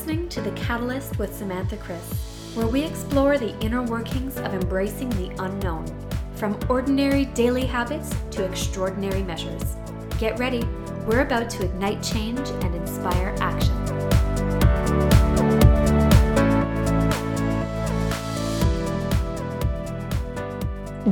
Listening to The Catalyst with Samantha Chris, where we explore the inner workings of embracing the unknown, from ordinary daily habits to extraordinary measures. Get ready, we're about to ignite change and inspire action.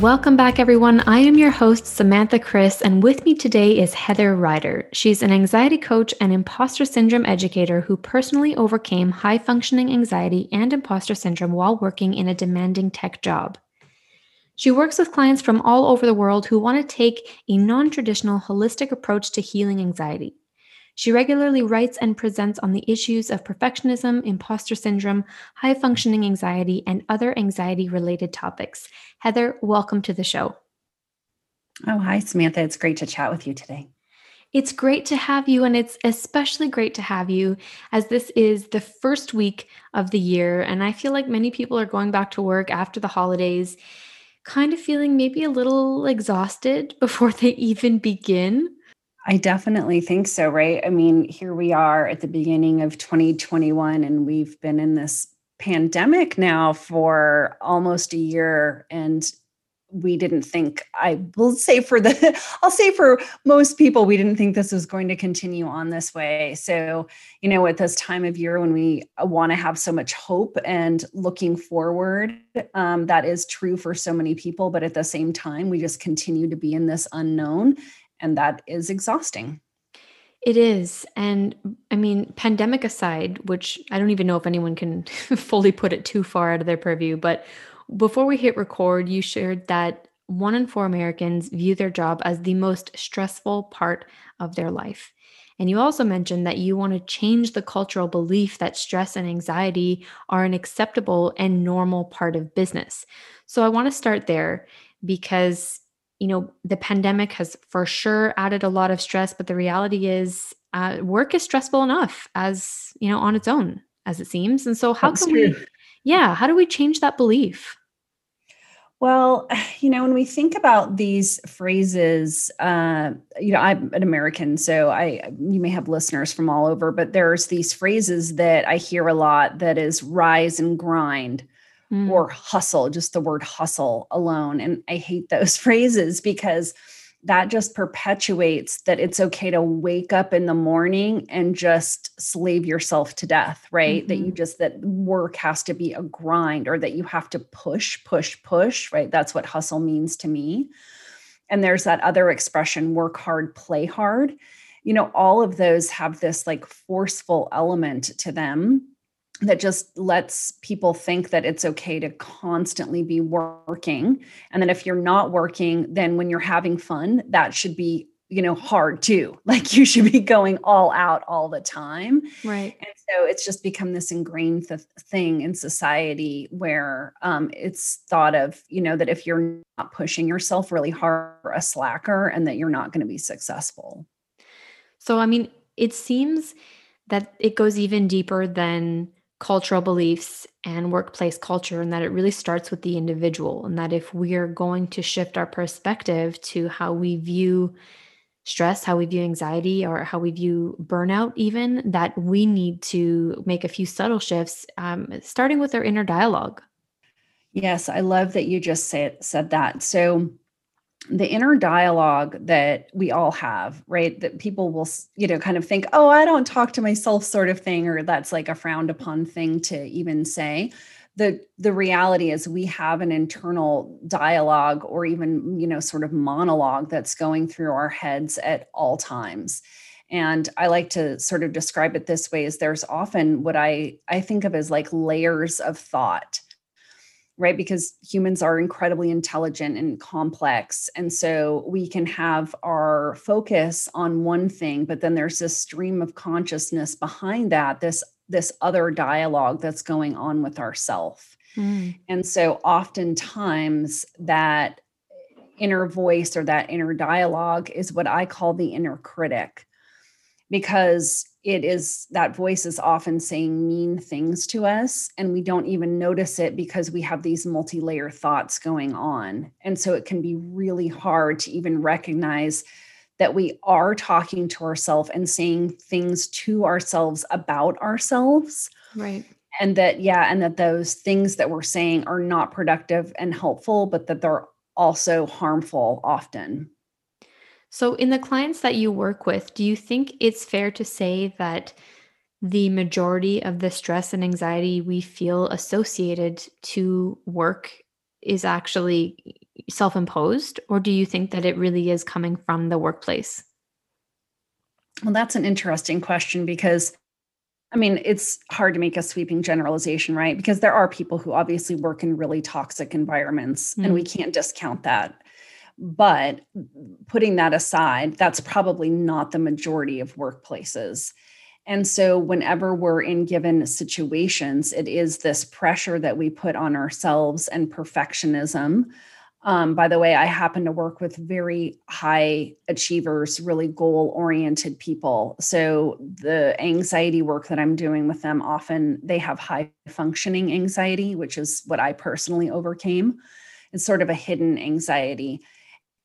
Welcome back, everyone. I am your host, Samantha Chris, and with me today is Heather Rider. She's an anxiety coach and imposter syndrome educator who personally overcame high functioning anxiety and imposter syndrome while working in a demanding tech job. She works with clients from all over the world who want to take a non traditional, holistic approach to healing anxiety. She regularly writes and presents on the issues of perfectionism, imposter syndrome, high functioning anxiety, and other anxiety related topics. Heather, welcome to the show. Oh, hi, Samantha. It's great to chat with you today. It's great to have you, and it's especially great to have you as this is the first week of the year. And I feel like many people are going back to work after the holidays, kind of feeling maybe a little exhausted before they even begin. I definitely think so, right? I mean, here we are at the beginning of 2021, and we've been in this pandemic now for almost a year. And we didn't think, I will say for the, I'll say for most people, we didn't think this was going to continue on this way. So, you know, at this time of year when we want to have so much hope and looking forward, um, that is true for so many people. But at the same time, we just continue to be in this unknown and that is exhausting. It is. And I mean, pandemic aside, which I don't even know if anyone can fully put it too far out of their purview, but before we hit record, you shared that one in four Americans view their job as the most stressful part of their life. And you also mentioned that you want to change the cultural belief that stress and anxiety are an acceptable and normal part of business. So I want to start there because you know, the pandemic has for sure added a lot of stress, but the reality is uh, work is stressful enough as, you know, on its own, as it seems. And so, how That's can true. we, yeah, how do we change that belief? Well, you know, when we think about these phrases, uh, you know, I'm an American, so I you may have listeners from all over, but there's these phrases that I hear a lot that is rise and grind mm. or hustle, just the word hustle alone. And I hate those phrases because that just perpetuates that it's okay to wake up in the morning and just slave yourself to death, right? Mm-hmm. That you mm-hmm. just, that work has to be a grind or that you have to push, push, push, right? That's what hustle means to me. And there's that other expression work hard, play hard. You know, all of those have this like forceful element to them that just lets people think that it's okay to constantly be working. And then if you're not working then when you're having fun that should be you know hard too. Like you should be going all out all the time. Right. And so it's just become this ingrained th- thing in society where um, it's thought of you know that if you're not pushing yourself really hard a slacker and that you're not going to be successful. So i mean it seems that it goes even deeper than cultural beliefs and workplace culture, and that it really starts with the individual. And that if we are going to shift our perspective to how we view stress, how we view anxiety, or how we view burnout, even, that we need to make a few subtle shifts, um, starting with our inner dialogue. Yes, I love that you just said said that. So the inner dialogue that we all have, right? That people will, you know, kind of think, oh, I don't talk to myself, sort of thing, or that's like a frowned upon thing to even say. The, the reality is we have an internal dialogue or even you know sort of monologue that's going through our heads at all times and i like to sort of describe it this way is there's often what i i think of as like layers of thought right? Because humans are incredibly intelligent and complex. And so we can have our focus on one thing, but then there's this stream of consciousness behind that, this this other dialogue that's going on with ourself. Mm. And so oftentimes that inner voice or that inner dialogue is what I call the inner critic because it is that voice is often saying mean things to us and we don't even notice it because we have these multi-layer thoughts going on and so it can be really hard to even recognize that we are talking to ourselves and saying things to ourselves about ourselves. Right. And that, yeah, and that those things that we're saying are not productive and helpful, but that they're also harmful often. So, in the clients that you work with, do you think it's fair to say that the majority of the stress and anxiety we feel associated to work is actually self imposed? Or do you think that it really is coming from the workplace? Well, that's an interesting question because I mean, it's hard to make a sweeping generalization, right? Because there are people who obviously work in really toxic environments, mm and we mm-hmm. can't discount that. But putting that aside, that's probably not the majority of workplaces. And so, whenever we're in given situations, it is this pressure that we put on ourselves and perfectionism. Um, by the way, I happen to work with very high achievers, really goal oriented people. So, the anxiety work that I'm doing with them often they have high functioning anxiety, which is what I personally overcame. It's sort of a hidden anxiety.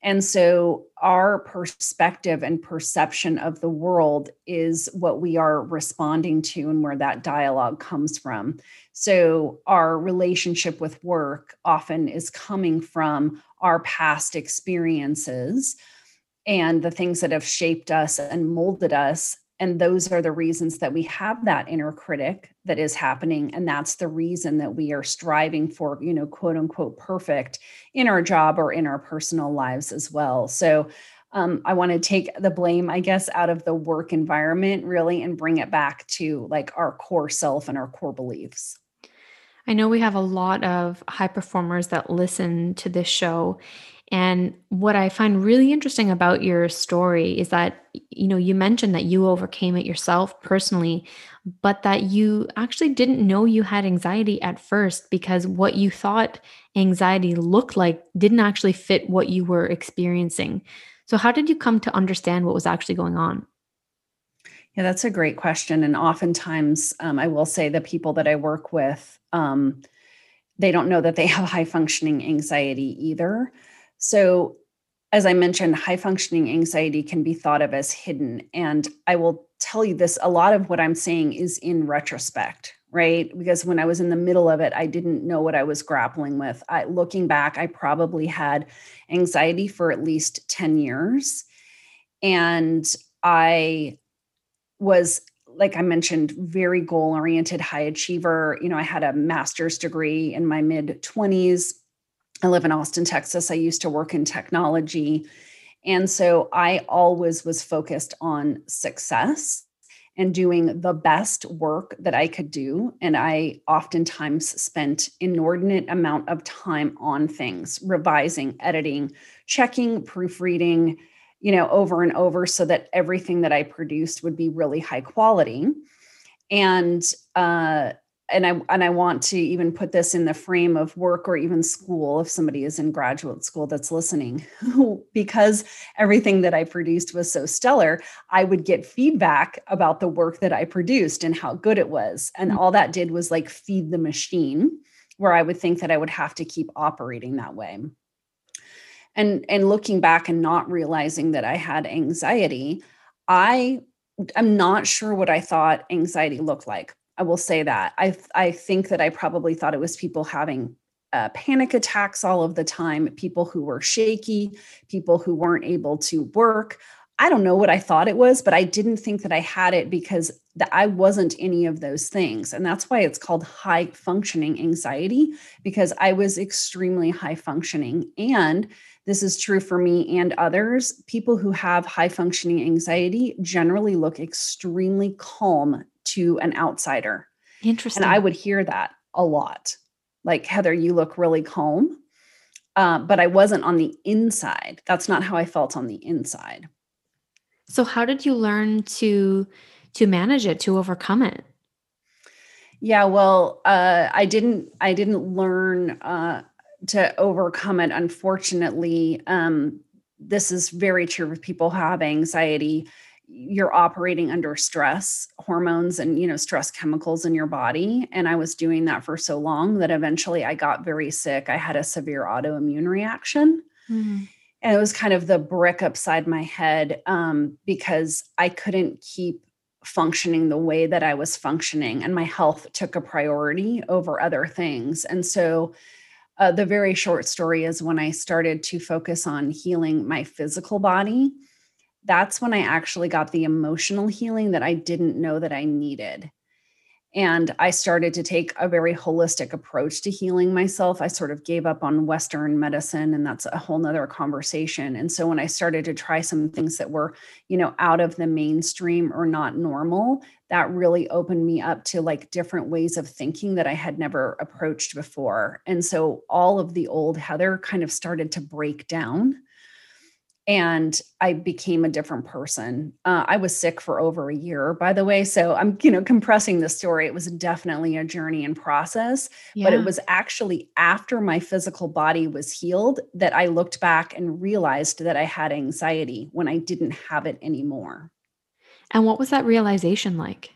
And so our perspective and perception of the world is what we are responding to and where that dialogue comes from. So our relationship with work often is coming from our past experiences and the things that have shaped us and molded us and those are the reasons that we have that inner critic that is happening and that's the reason that we are striving for you know quote unquote perfect in our job or in our personal lives as well. So um, i want to take the blame i guess out of the work environment really and bring it back to like our core self and our core beliefs. I know we have a lot of high performers that listen to this show and what I find really interesting about your story is that, you know, you mentioned that you overcame it yourself personally, but that you actually didn't know you had anxiety at first because what you thought anxiety looked like didn't actually fit what you were experiencing. So, how did you come to understand what was actually going on? Yeah, that's a great question. And oftentimes, um, I will say the people that I work with, um, they don't know that they have high functioning anxiety either. So, as I mentioned, high functioning anxiety can be thought of as hidden. And I will tell you this a lot of what I'm saying is in retrospect, right? Because when I was in the middle of it, I didn't know what I was grappling with. I, looking back, I probably had anxiety for at least 10 years. And I was like I mentioned, very goal oriented, high achiever. You know, I had a master's degree in my mid 20s. I live in Austin, Texas. I used to work in technology. And so I always was focused on success and doing the best work that I could do. And I oftentimes spent inordinate amount of time on things, revising, editing, checking, proofreading, you know, over and over so that everything that I produced would be really high quality. And uh and I and I want to even put this in the frame of work or even school if somebody is in graduate school that's listening because everything that I produced was so stellar I would get feedback about the work that I produced and how good it was. And mm-hmm. all that did was like feed the machine where I would think that I would have to keep operating that way. And and looking back and not realizing that I had anxiety I I'm not sure what I thought anxiety looked like I will say that. I I think that I probably thought it was people having uh, panic attacks all of the time, people who were shaky, people who weren't able to work. I don't know what I thought it was, but I didn't think that I had it because that I wasn't any of those things. And that's why it's called high functioning anxiety because I was extremely high functioning and this is true for me and others. People who have high functioning anxiety generally look extremely calm to an outsider. Interesting. And I would hear that a lot. Like, Heather, you look really calm. Uh, but I wasn't on the inside. That's not how I felt on the inside. So how did you learn to to manage it, to overcome it? Yeah, well, uh, I didn't I didn't learn uh, to overcome it. Unfortunately, um, this is very true with people who have anxiety you're operating under stress hormones and you know stress chemicals in your body and i was doing that for so long that eventually i got very sick i had a severe autoimmune reaction mm-hmm. and it was kind of the brick upside my head um, because I couldn't keep functioning the way that I was functioning, and my health took a priority over other things. And so, uh, the very short story is when I started to focus on healing my physical body. That's when I actually got the emotional healing that I didn't know that I needed. And I started to take a very holistic approach to healing myself. I sort of gave up on Western medicine, and that's a whole nother conversation. And so when I started to try some things that were, you know, out of the mainstream or not normal, that really opened me up to like different ways of thinking that I had never approached before. And so all of the old Heather kind of started to break down and I became a different person. Uh, I was sick for over a year, by the way. So I'm, you know, compressing the story. It was definitely a journey and process, yeah. but it was actually after my physical body was healed that I looked back and realized that I had anxiety when I didn't have it anymore. And what was that realization like?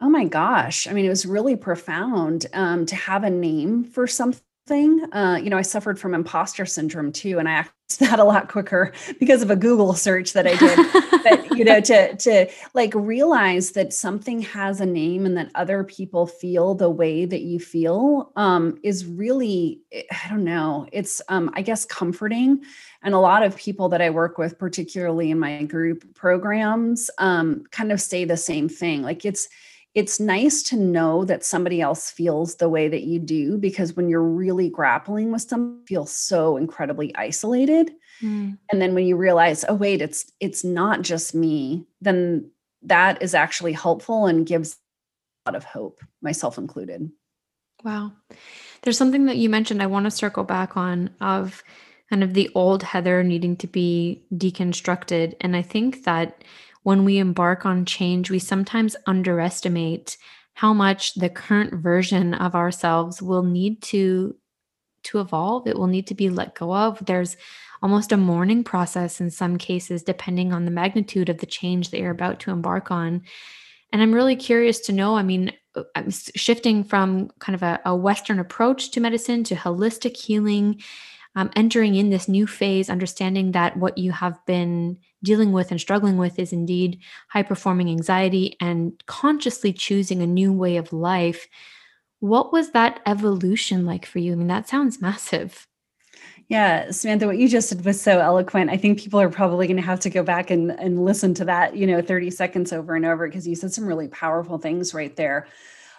Oh my gosh. I mean, it was really profound um, to have a name for something thing. Uh, you know, I suffered from imposter syndrome too, and I accessed that a lot quicker because of a Google search that I did. but you know, to to like realize that something has a name and that other people feel the way that you feel um, is really, I don't know, it's um, I guess comforting. And a lot of people that I work with, particularly in my group programs, um, kind of say the same thing. Like it's it's nice to know that somebody else feels the way that you do because when you're really grappling with something feel so incredibly isolated. Mm. and then when you realize oh wait it's it's not just me then that is actually helpful and gives a lot of hope myself included. Wow. There's something that you mentioned i want to circle back on of kind of the old heather needing to be deconstructed and i think that when we embark on change, we sometimes underestimate how much the current version of ourselves will need to to evolve. It will need to be let go of. There's almost a mourning process in some cases depending on the magnitude of the change that you're about to embark on. And i'm really curious to know i mean i'm shifting from kind of a, a western approach to medicine to holistic healing um, entering in this new phase understanding that what you have been dealing with and struggling with is indeed high performing anxiety and consciously choosing a new way of life. What was that evolution like for you? I mean, that sounds massive. Yeah, Samantha, what you just said was so eloquent. I think people are probably going to have to go back and, and listen to that, you know, 30 seconds over and over because you said some really powerful things right there.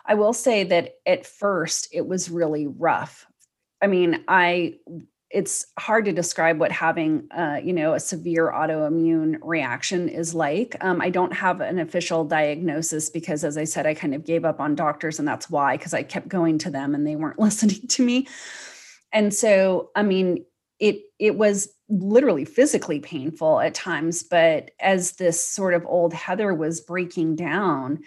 I will say that at first it was really rough. I mean, I it's hard to describe what having uh, you know a severe autoimmune reaction is like. Um, i don't have an official diagnosis because as i said i kind of gave up on doctors and that's why because i kept going to them and they weren't listening to me. And so i mean it it was literally physically painful at times but as this sort of old heather was breaking down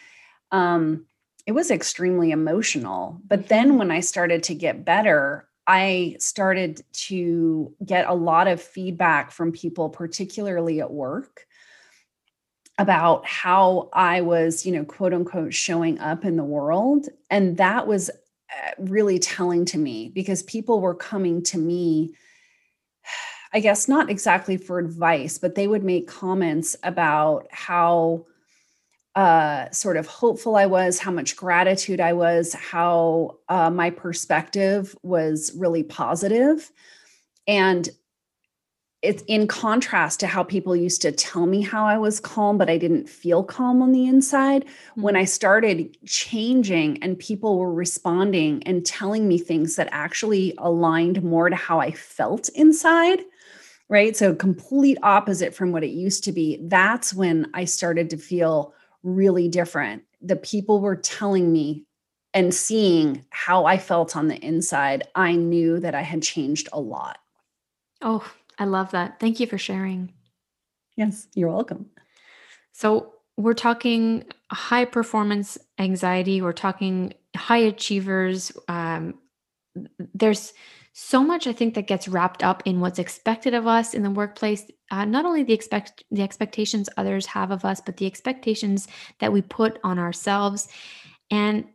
um, it was extremely emotional. But then mm-hmm. when i started to get better I started to get a lot of feedback from people, particularly at work, about how I was, you know, quote unquote, showing up in the world. And that was uh, really telling to me because people were coming to me, I guess, not exactly for advice, but they would make comments about how uh, sort of hopeful I was, how much gratitude I was, how uh, my perspective was really positive. And it's in contrast to how people used to tell me how I was calm, but I didn't feel calm on the inside. Mm-hmm. When I started changing and people were responding and telling me things that actually aligned more to how I felt inside, right? So, complete opposite from what it used to be. That's when I started to feel really different. The people were telling me and seeing how I felt on the inside. I knew that I had changed a lot. Oh, I love that. Thank you for sharing. Yes, you're welcome. So, we're talking high performance anxiety, we're talking high achievers. Um, there's so much I think that gets wrapped up in what's expected of us in the workplace. Uh, not only the expect the expectations others have of us, but the expectations that we put on ourselves. And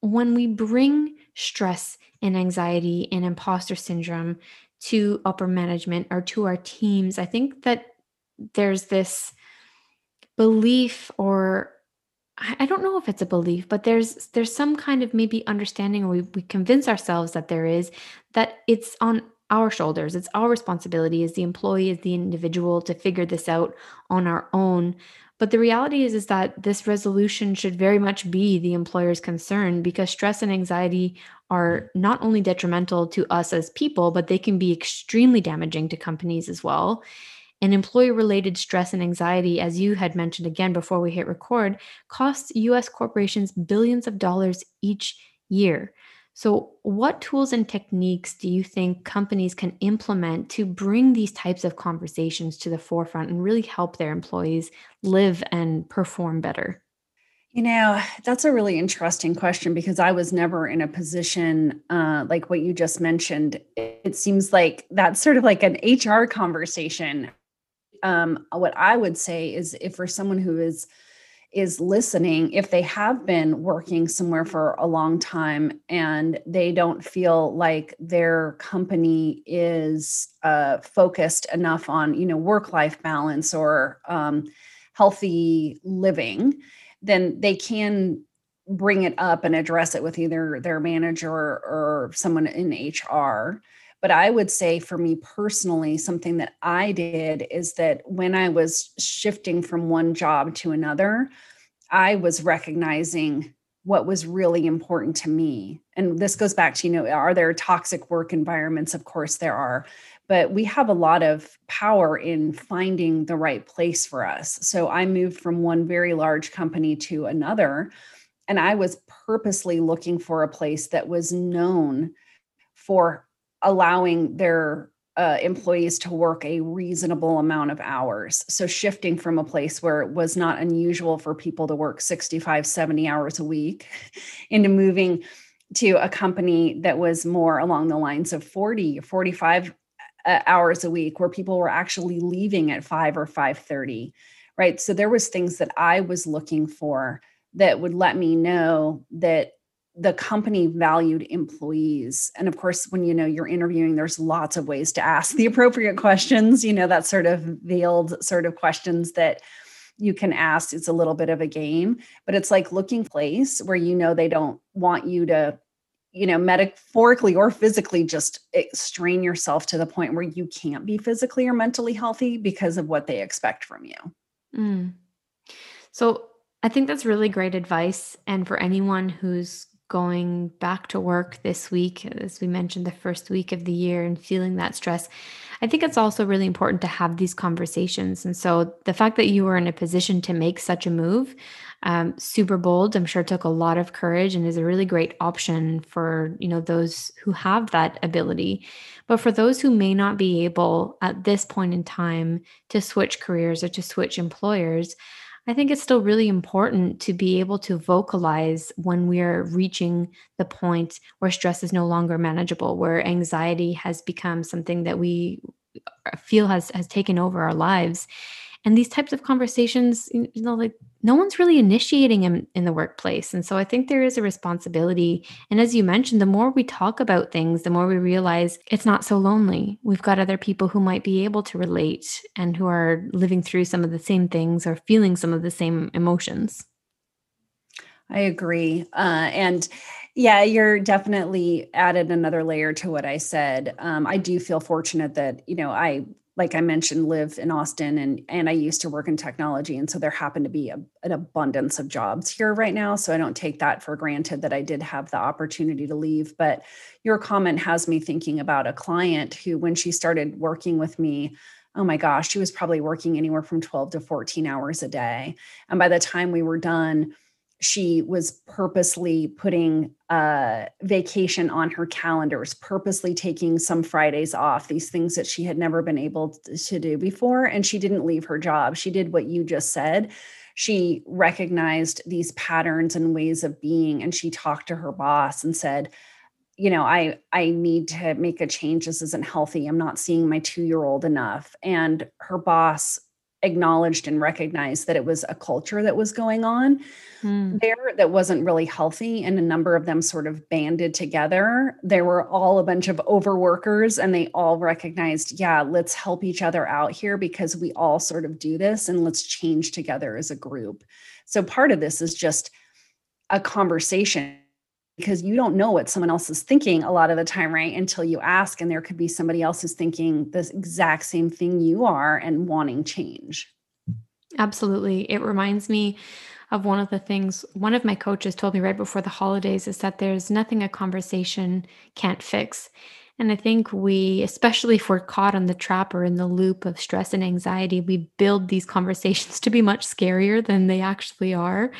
when we bring stress and anxiety and imposter syndrome to upper management or to our teams, I think that there's this belief or I don't know if it's a belief, but there's there's some kind of maybe understanding or we, we convince ourselves that there is that it's on our shoulders. It's our responsibility as the employee, as the individual to figure this out on our own. But the reality is is that this resolution should very much be the employer's concern because stress and anxiety are not only detrimental to us as people, but they can be extremely damaging to companies as well. And employee related stress and anxiety, as you had mentioned again before we hit record, costs US corporations billions of dollars each year. So, what tools and techniques do you think companies can implement to bring these types of conversations to the forefront and really help their employees live and perform better? You know, that's a really interesting question because I was never in a position uh, like what you just mentioned. It seems like that's sort of like an HR conversation um, what I would say is if for someone who is is listening, if they have been working somewhere for a long time and they don't feel like their company is uh, focused enough on, you know, work life balance or um, healthy living, then they can bring it up and address it with either their manager or someone in HR. But I would say for me personally, something that I did is that when I was shifting from one job to another, I was recognizing what was really important to me. And this goes back to, you know, are there toxic work environments? Of course, there are. But we have a lot of power in finding the right place for us. So I moved from one very large company to another. And I was purposely looking for a place that was known for allowing their uh, employees to work a reasonable amount of hours. So, shifting from a place where it was not unusual for people to work 65, 70 hours a week into moving to a company that was more along the lines of 40, 45 uh, hours a week where people were actually leaving at 5 or 5:30 right so there was things that i was looking for that would let me know that the company valued employees and of course when you know you're interviewing there's lots of ways to ask the appropriate questions you know that sort of veiled sort of questions that you can ask it's a little bit of a game but it's like looking place where you know they don't want you to you know metaphorically or physically just strain yourself to the point where you can't be physically or mentally healthy because of what they expect from you mm. so I think that's really great advice. And for anyone who's going back to work this week, as we mentioned, the first week of the year, and feeling that stress, I think it's also really important to have these conversations. And so the fact that you were in a position to make such a move, um, super bold, I'm sure took a lot of courage and is a really great option for you know those who have that ability. But for those who may not be able at this point in time to switch careers or to switch employers, I think it's still really important to be able to vocalize when we're reaching the point where stress is no longer manageable, where anxiety has become something that we uh, feel has has taken over our lives and these types of conversations you know like no one's really initiating them in the workplace. And so i think there is a responsibility. And as you mentioned the more we talk about things the more we realize it's not so lonely. We've got other people who might be able to relate and who are living through some of the same things or feeling some of the same emotions. I agree. Uh, and yeah, you're definitely added another layer to what I said. Um, I do feel fortunate that, you know, I like I mentioned, live in Austin and and I used to work in technology. And so there happened to be a, an abundance of jobs here right now. So I don't take that for granted that I did have the opportunity to leave. But your comment has me thinking about a client who, when she started working with me, oh my gosh, she was probably working anywhere from 12 to 14 hours a day. And by the time we were done, she was purposely putting uh, vacation on her calendars, purposely taking some Fridays off, these things that she had never been able to do before. And she didn't leave her job. She did what you just said. She recognized these patterns and ways of being, and she talked to her boss and said, you know, I I need to make a change. This isn't healthy. I'm not seeing my two year old enough. And her boss acknowledged and recognized that it was a culture that was going on mm. there that wasn't really healthy and a number of them sort of banded together there were all a bunch of overworkers and they all recognized yeah let's help each other out here because we all sort of do this and let's change together as a group so part of this is just a conversation because you don't know what someone else is thinking a lot of the time, right? Until you ask, and there could be somebody else who's thinking the exact same thing you are and wanting change. Absolutely. It reminds me of one of the things one of my coaches told me right before the holidays is that there's nothing a conversation can't fix. And I think we, especially if we're caught on the trap or in the loop of stress and anxiety, we build these conversations to be much scarier than they actually are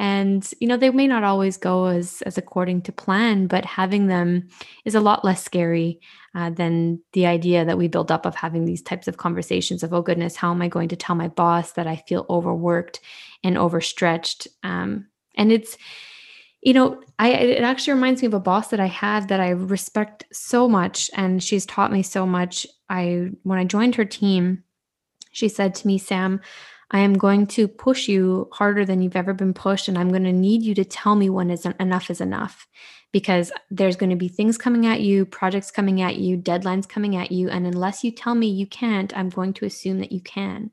and you know they may not always go as as according to plan but having them is a lot less scary uh, than the idea that we build up of having these types of conversations of oh goodness how am i going to tell my boss that i feel overworked and overstretched? Um, and it's you know i it actually reminds me of a boss that i had that i respect so much and she's taught me so much. I when i joined her team she said to me sam I am going to push you harder than you've ever been pushed. And I'm going to need you to tell me when is enough is enough because there's going to be things coming at you, projects coming at you, deadlines coming at you. And unless you tell me you can't, I'm going to assume that you can.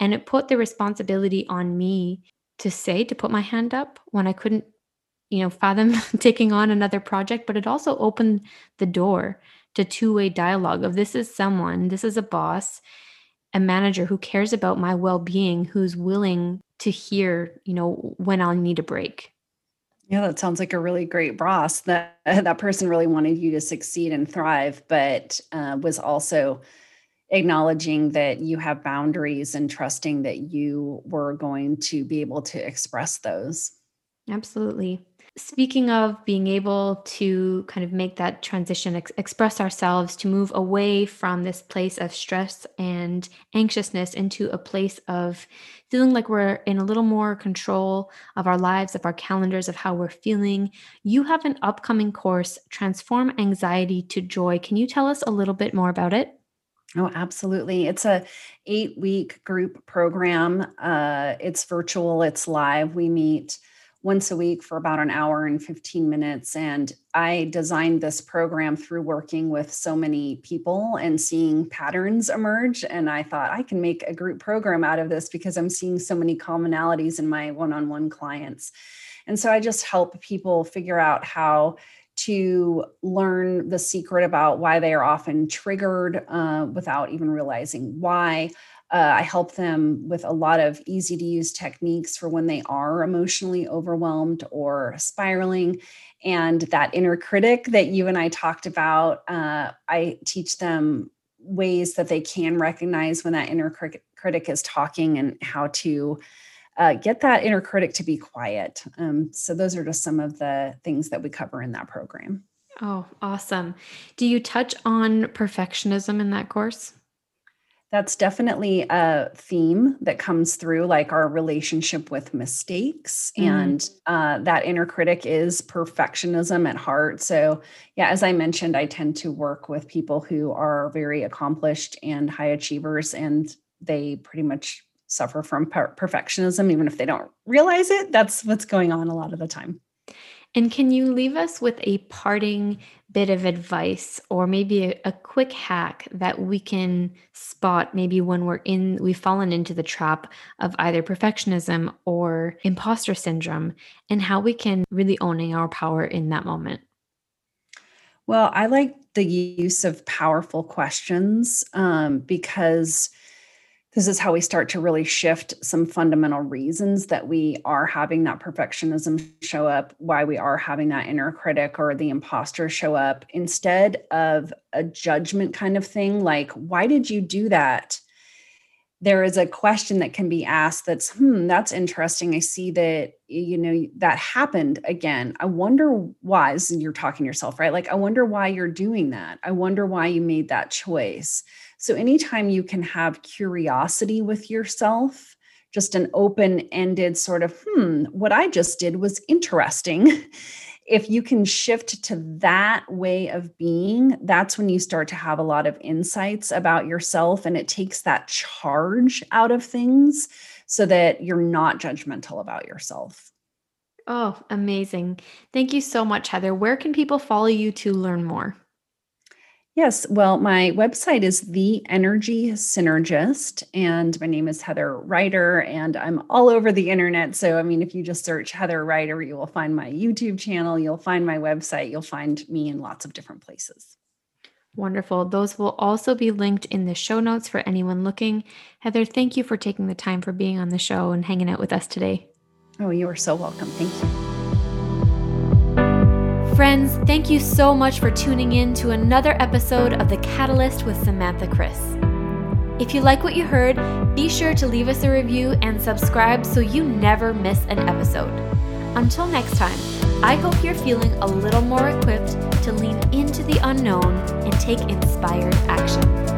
And it put the responsibility on me to say, to put my hand up when I couldn't, you know, fathom taking on another project. But it also opened the door to two way dialogue of this is someone, this is a boss a manager who cares about my well-being who's willing to hear you know when i'll need a break. Yeah that sounds like a really great boss that that person really wanted you to succeed and thrive but uh, was also acknowledging that you have boundaries and trusting that you were going to be able to express those absolutely speaking of being able to kind of make that transition, ex- express ourselves to move away from this place of stress and anxiousness into a place of feeling like we're in a little more control of our lives, of our calendars, of how we're feeling. You have an upcoming course, Transform Anxiety to Joy. Can you tell us a little bit more about it? Oh, absolutely. It's a 8-week group program. Uh, it's virtual, it's live. We meet once a week for about an hour and 15 minutes. And I designed this program through working with so many people and seeing patterns emerge. And I thought I can make a group program out of this because I'm seeing so many commonalities in my one on one clients. And so I just help people figure out how to learn the secret about why they are often triggered uh, without even realizing why uh, I help them with a lot of easy to use techniques for when they are emotionally overwhelmed or spiraling. And that inner critic that you and I talked about, uh, I teach them ways that they can recognize when that inner critic, critic is talking and how to uh, get that inner critic to be quiet. Um, so, those are just some of the things that we cover in that program. Oh, awesome. Do you touch on perfectionism in that course? That's definitely a theme that comes through, like our relationship with mistakes. Mm. And uh, that inner critic is perfectionism at heart. So, yeah, as I mentioned, I tend to work with people who are very accomplished and high achievers, and they pretty much suffer from per- perfectionism, even if they don't realize it. That's what's going on a lot of the time. And can you leave us with a parting bit of advice or maybe a, a, quick hack that we can spot maybe when we're in we've fallen into the trap of either perfectionism or imposter syndrome and how we can really owning our power in that moment well i like the use of powerful questions um, because this is how we start to really shift some fundamental reasons that we are having that perfectionism show up, why we are having that inner critic or the imposter show up, instead of a judgment kind of thing like, why did you do that? There is a question that can be asked that's, hmm, that's interesting. I see that, you know, that happened again. I wonder why. This is, you're talking to yourself, right? Like, I wonder why you're doing that. I wonder why you made that choice so, anytime you can have curiosity with yourself, just an open ended sort of, hmm, what I just did was interesting. if you can shift to that way of being, that's when you start to have a lot of insights about yourself and it takes that charge out of things so that you're not judgmental about yourself. Oh, amazing. Thank you so much, Heather. Where can people follow you to learn more? Yes, well, my website is The Energy Synergist, and my name is Heather Rider, and I'm all over the internet. So, I mean, if you just search Heather Rider, you will find my YouTube channel, you'll find my website, you'll find me in lots of different places. Wonderful. Those will also be linked in the show notes for anyone looking. Heather, thank you for taking the time for being on the show and hanging out with us today. Oh, you are so welcome. Thank you. Friends, thank you so much for tuning in to another episode of The Catalyst with Samantha Chris. If you like what you heard, be sure to leave us a review and subscribe so you never miss an episode. Until next time, I hope you're feeling a little more equipped to lean into the unknown and take inspired action.